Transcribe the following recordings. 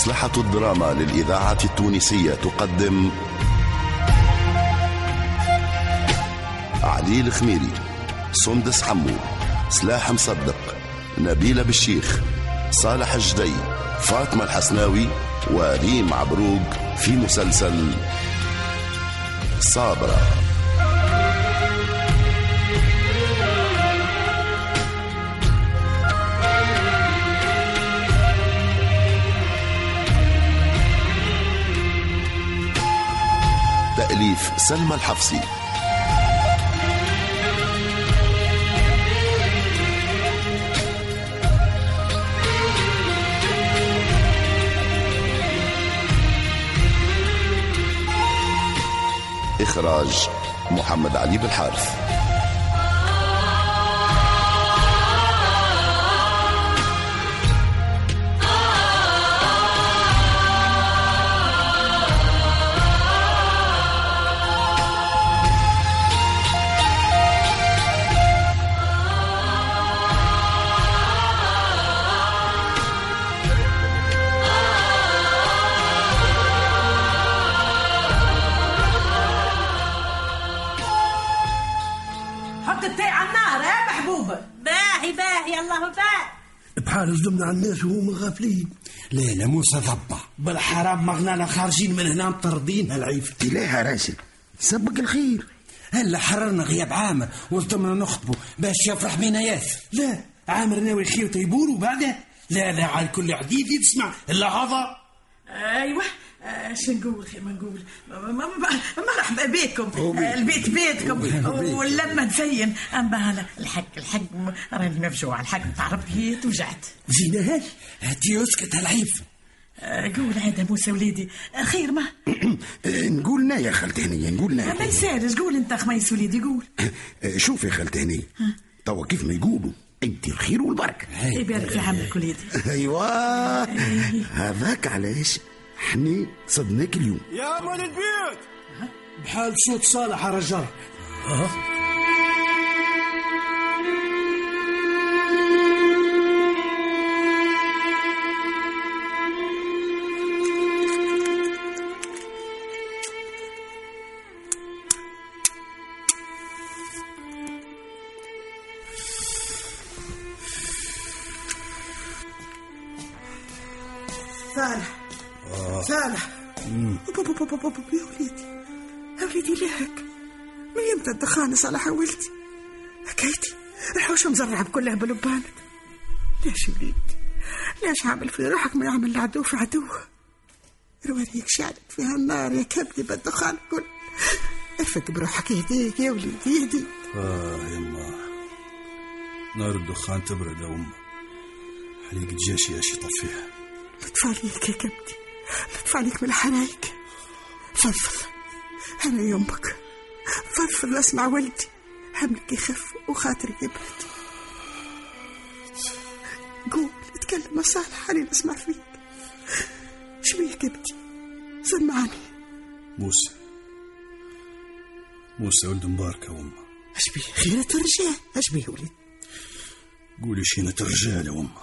مصلحة الدراما للإذاعة التونسية تقدم علي الخميري سندس حمو سلاح مصدق نبيلة بالشيخ صالح الجدي فاطمة الحسناوي وريم عبروق في مسلسل صابرة. تأليف سلمى الحفصي. إخراج محمد علي بالحارث بحال صدمنا على الناس وهم غافلين لا لا موسى ضبع بالحرام مغنانا خارجين من هنا مطردين. هالعيف لا راسل سبق الخير. هلا حررنا غياب عامر. وصدمنا نخطبوا. باش يفرح بينا ياسر لا. عامر ناوي خير تيبور وبعده لا لا على كل عديد يسمع. الا هذا. أيوه. آه، شو نقول خير ما نقول. مرحبا بيكم آه، البيت بيتكم. واللمة تزين. أما أنا الحق الحق راني مفجوعة الحق. تعرف هي توجعت زينة هاي هاتي اسكت هالعيف آه، قول هذا موسى وليدي. آه، خير ما؟ نقول نا يا خالتي هنية نقول ما يسالش قول انت خميس وليدي قول. شوف يا خالتي هنية. توا كيف ما يقولوا. انت الخير والبركة. يبارك في عمك وليدي. أيوه. هذاك علاش؟ حني صدناك اليوم. يا مال البيت! بحال صوت صالح رجال بابا يا وليدي يا وليدي ليك من يمتى الدخان صالح يا ولدي حكايتي الحوشة مزرعة بكلها بلبانك. ليش يا وليدي؟ ليش عامل في روحك ما يعمل العدو في عدوه رواريك شعلت فيها النار يا كبدي بالدخان كل. ارفق بروحك يهديك يا وليدي يهديك آه يما نار الدخان تبرد يا أمة. حريقة جيشي إيش يطفيها لطف عليك يا كبدي لطف عليك من الحرايق. فضفض أنا يمك فضفض أسمع ولدي حملك يخف وخاطري يبرد. قول اتكلم يا صالح خليني أسمع فيك. شبيه كبدي سمعني. موسى. موسى ولد مبارك يا أمه. أشبيه خيرة الرجال. أشبيه ولد قولي شينة رجال يا أمه.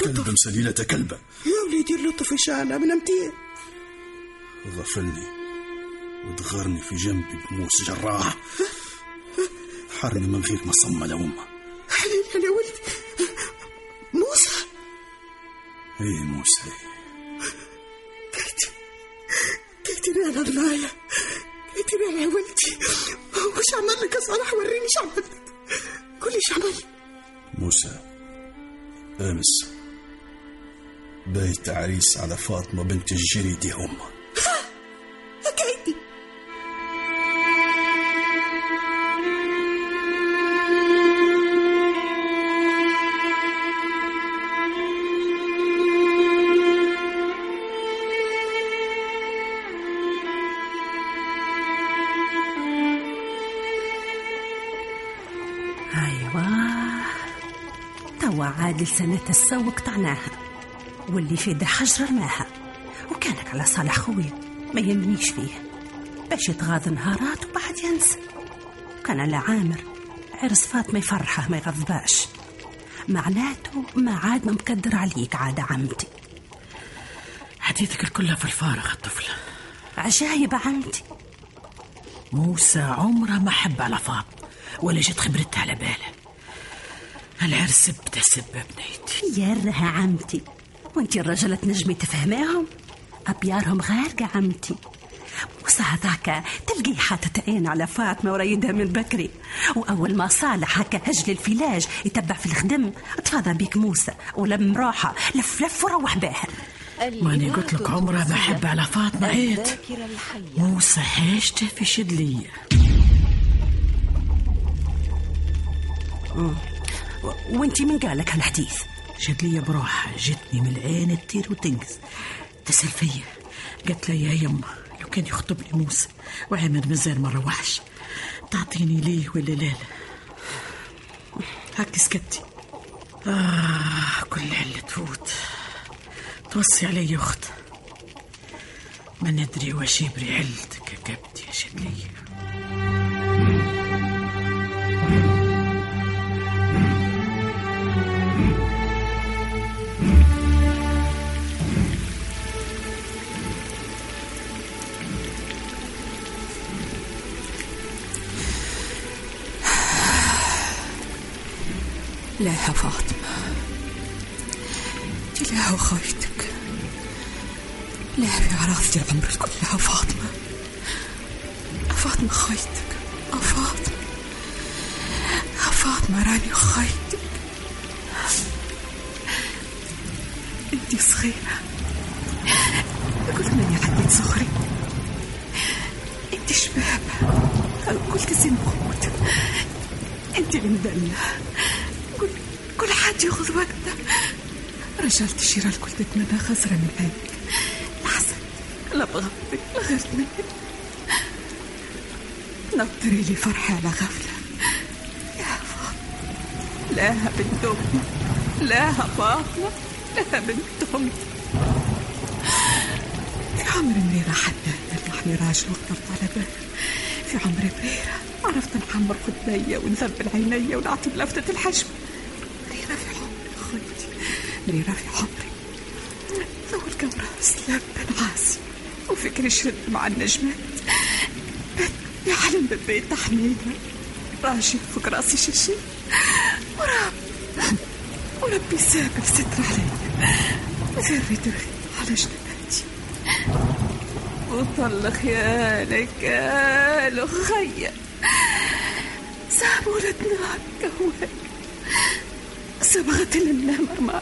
كلبة مسليلة كلبة يا وليدي اللطف إن شاء الله من أمتين. غفلني ودغرني في جنبي بموس جراح. حرني من غير مصمة يا أمه. حليل يا ولدي موسى. إيه موسى. كيتي كيتي على الله كيتي على ولدي. وش عمل لك يا صالح وريني إيش عمل لك. قولي إيش عمل موسى امس بايت عريس على فاطمة بنت الجريدي أمه. بعد لسانات السو قطعناها واللي في ده حجر رماها وكانك على صالح خويا ما يمنيش فيه باش يتغاضى نهارات وبعد ينسى وكان على عامر عرس فاطمة يفرحه ما يغضباش. معناته ما عاد ما مقدر عليك عاد عمتي. حديثك الكلها في الفارغ الطفلة عجايب عمتي. موسى عمره ما حب على فاطمة ولا جت خبرتها على باله. العرس بدا سبة بنيتي يرها عمتي وانتي الرجلة تنجمي تفهميهم؟ أبيارهم غارقة عمتي. موسى هذاك تلقيه حاطط عين على فاطمة ورايدها من بكري. وأول ما صالح هكا هجل الفلاج يتبع في الخدم. تفاضى بيك موسى ولم روحه لف لف وروح بها. ماني قلت لك عمره ما حب على فاطمة عيد موسى حاجته في شدلية. وانتي من قالك هالحديث؟ شدلية بروحها جتني من العين تطير وتنقز. تسأل فيا. قالت لي يا يما لو كان يخطبني موسى وعمر مازال ما روحش تعطيني ليه ولا لا لا؟ هاك سكتي. آه كل علة تفوت. توصي علي أخت. ما ندري واش يبري علتك يا كبتي يا شدلية يا فاطمة لا وخيتك لا في عراضتي العمر كلها فاطمة. فاطمة خيتك فاطمة. فاطمة راني خيتك أنتي صغيرة. قلت ماني عديت صغري. أنتي شباب قلت زين بخوت أنتي المدلة حد يأخذ وقته رجلت الشيرة الكل تتمنى خسرة من عينك لحسن لا بغضبك لا غيرت منك نطري لي فرحة على غفلة. يا فاطمة. لا بنت أمي لا فاطمة. لا بنت أمي في عمر اللي راح نلمحني راجل واخترت على بالي في عمري بريرة عرفت نحمر خدنية ونثبل عينيا ونعطي بلفتة الحجم بريرة في عمري أخوتي في عمري القمر سلام بن عاصي. وفكري شرد مع النجمات بيت يعلم ببيت حميدة راجل فوق راسي شيشي ورب وربي سابل ستر علي ذري دري على جنباتي. وطل خيالك قالوا خيا سابوا نار كواك صبغت لله مرمى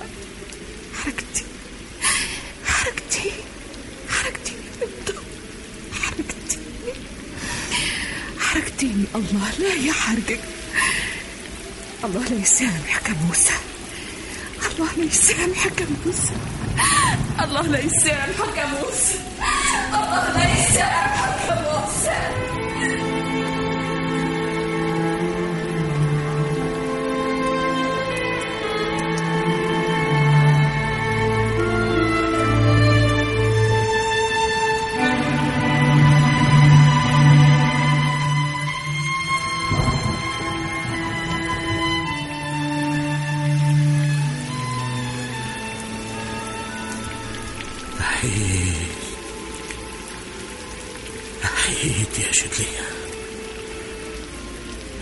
حركتيني الله لا يحرقك الله لا يسامحك يا موسى. الله لا يسامحك يا موسى. الله لا يسامحك يا موسى.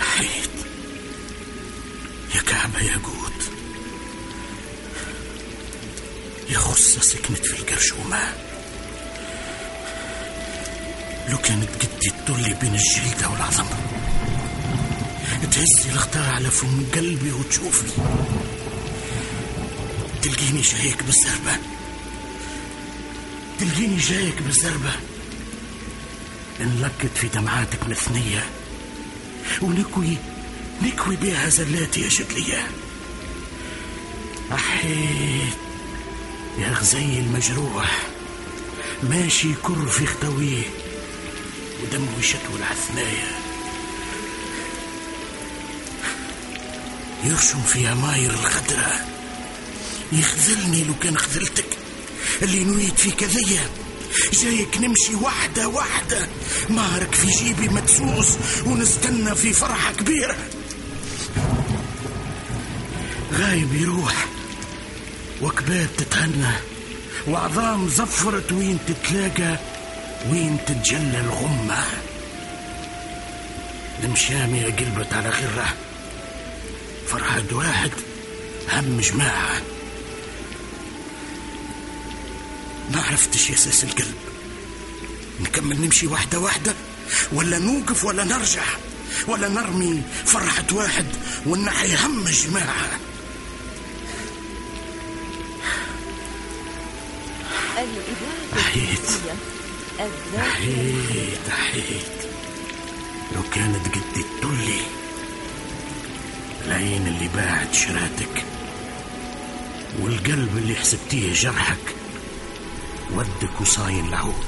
أحييت يا كعبة يا جود يا خصة سكنت في الجرشومة. لو كانت جدي تطلي بين الجلدة والعظمة تهزي الختار على فم قلبي وتشوفي. تلقيني جايك بالزربة تلقيني جايك بالزربة انلقت في دمعاتك مثنية ونكوي نكوي بيها زلاتي يا شدلية أحيت يا غزي المجروح. ماشي يكر في خطويه ودمه شتو العثناية يرشم في عماير الخضرة. يخذلني لو كان خذلتك. اللي نويت في كذية جايك نمشي واحدة واحدة مارك في جيبي مدسوس ونستنى في فرحة كبيرة. غايب يروح. وكباب تتهنى. وعظام زفرت وين تتلاقى وين تتجلى الغمة. المشامية قلبت على غرة. فرحة واحد هم جماعة. ما عرفتش يا ساس القلب. نكمل نمشي واحدة واحدة؟ ولا نوقف ولا نرجع؟ ولا نرمي فرحة واحد ونحي هم جماعة؟ أحيت أحيت أحيت لو كانت قد التلي العين اللي باعت شراتك والقلب اللي حسبتيه جرحك ودك وصاين العود.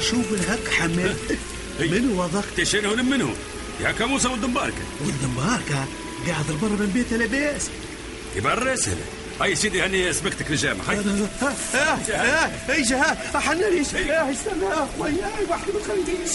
شوف الهك حماد من وضقت شنو منه يا كاموسة والدنباركة والدنباركة قاعد برا من بيتها لاباس يبقى سهلة هاي سيدي هني سبقتك للجامعة هاي أي جهاد. حنانيش استنى. وياي واحد ما تخلينيش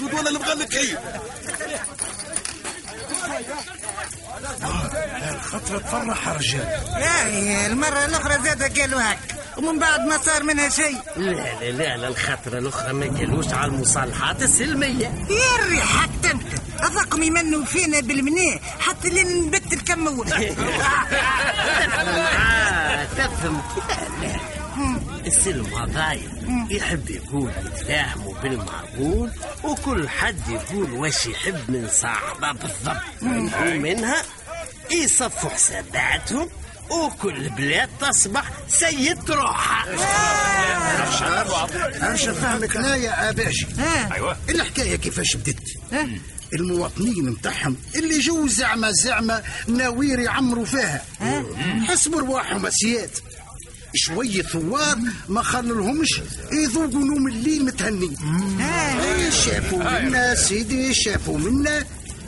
يا سابوه الاسود ولا المغلق هي الخطرة تفرح يا رجال. يا المرة الأخرى زاد قالوا هك ومن بعد ما صار منها شيء. لا لا لا لا الخطرة الأخرى ما قالوش على المصالحات السلمية. يا ري حتى انت اظقم يمنوا فينا بالمنيه حتى لين نبت الكمون آه تفهم. لا لا. السلم هذايا يحب يقول يتفاهموا بالمعقول وكل حد يقول واش يحب من صاحبه بالضبط. ومنها يصفوا حساباتهم وكل بلاد تصبح سيد روحها. ارجع فهمك لا يا باشا أيوه. الحكاية كيفاش بدت. المواطنين متاعهم اللي جو زعمة زعمة ناوير يعمروا فيها. حسبوا رواحهم أسياد. شوية ثوار ما خللهمش يذوقوا نوم الليل متهنين إيه، شافوا منا سيدي شافوا منا.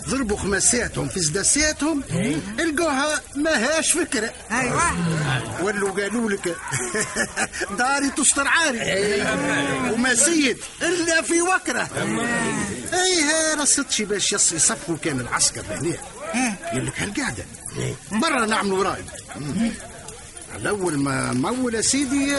ضربوا خماساتهم في سداساتهم لقوها ماهاش فكرة. أيوه ولوا قالوا لك داري تستر عاري. وما سيد إلا في وكرة. اي رصدتش باش يص- يصفقوا كان العسكر هنا يقول لك هالقعدة. برا نعملوا رأي. الأول ما مول يا سيدي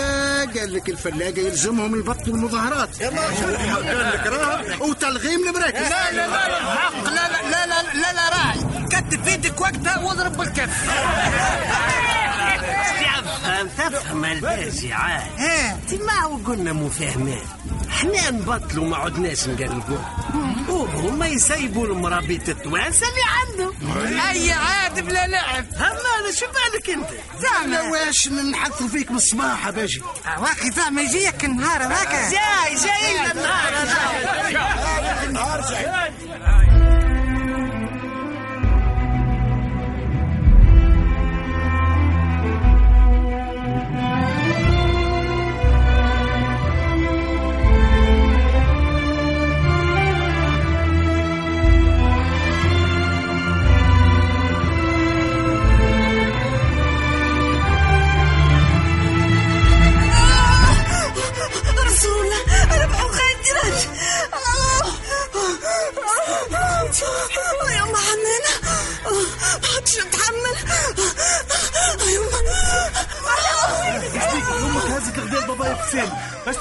قال لك الفلاقة يلزمهم يبطلوا المظاهرات قال لك راه وتلغيم المراكز لا لا لا حق لا لا لا لا لا, لا راعي. كتف يدك وقتها واضرب بالكف. تفهم تفهم ها. ما وقلنا مفاهمات. إحنا نبطلوا ما عدناش نقلقوا وهما يسيبوا المرابيط التوانسه اللي عندهم أي عاد بلا لعب. هما شو بالك أنت؟ لا واش نحثوا فيك بالصباح يا باجي؟ واخي زعما يجيك النهار هذاك. جاي جاي النهار رسول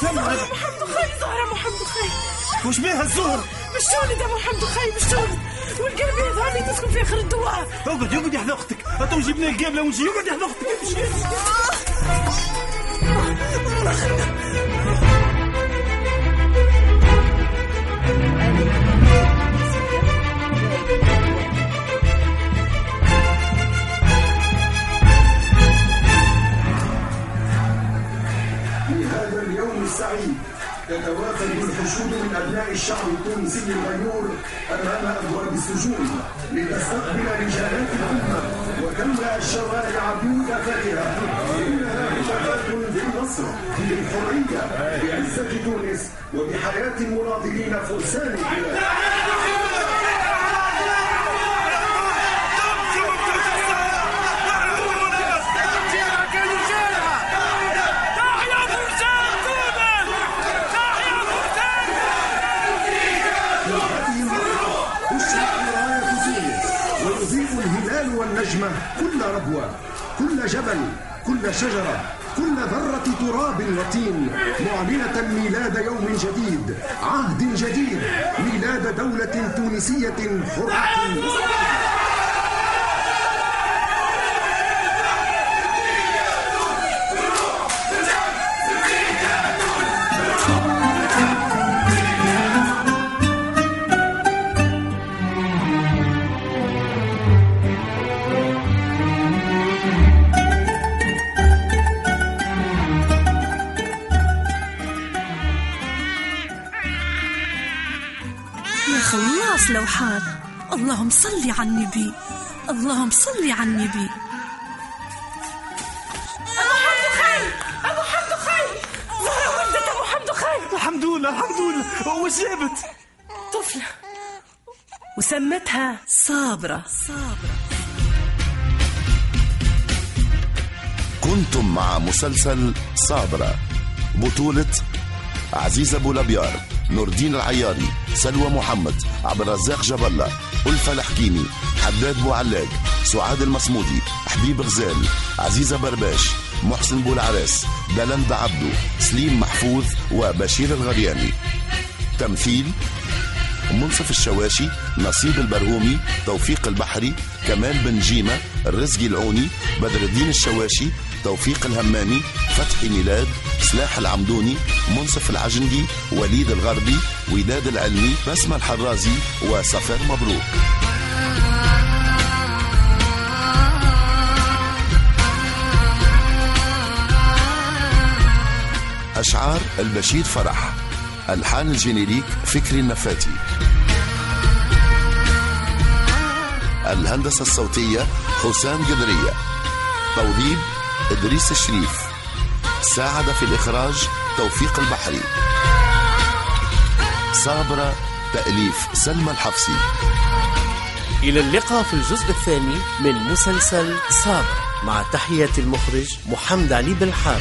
هذا. محمد خي زهرة محمد خي وش بيها الزهر؟ مش تولد يا محمد خي مش تولد والقلب يظهر لي تسكن في آخر الدوار أقعد اقعد يا حذا أختك هاتوا جبنا القابله ونجي اقعد يا حذا ابناء الشعب التونسي الغيور أمام أبواب السجون لتستقبل رجالات الأمة وتملا الشوارع بمكافاتها انها هتافات بالنصر بالحريه بعزة تونس وبحياة المناضلين فرسان البلاد كل جبل كل شجرة كل ذرة تراب وطين معلنة ميلاد يوم جديد عهد جديد ميلاد دولة تونسية حرة. اللهم صل على النبي. اللهم صل على النبي. أبو حمد خير. أبو حمد خير. زهره ولدت أبو حمد خير. الحمد لله الحمد لله. وش جابت. طفلة. وسمتها صابرة. صابرة. كنتم مع مسلسل صابرة. بطولة عزيز أبو لبيار نور الدين العياري سلوى محمد عبد الرزاق جبلة ألفة الحكيمي حداد بوعلاق سعاد المصمودي حبيب غزال عزيزة برباش محسن بولعراس دلند عبدو سليم محفوظ وبشير الغرياني تمثيل منصف الشواشي نصيب البرهومي توفيق البحري كمال بن جيمة الرزقي العوني بدر الدين الشواشي توفيق الهمامي فتحي ميلاد سلاح العمدوني منصف العجندي وليد الغربي وداد العلمي بسمة الحرازي وسفر مبروك. أشعار البشير فرح ألحان الجينيريك فكري النفاتي. الهندسة الصوتية حسام قدرية توظيف إدريس الشريف. ساعد في الإخراج توفيق البحري. صابرة تأليف سلمى الحفصي. إلى اللقاء في الجزء الثاني من مسلسل صابر مع تحية المخرج محمد علي بالحار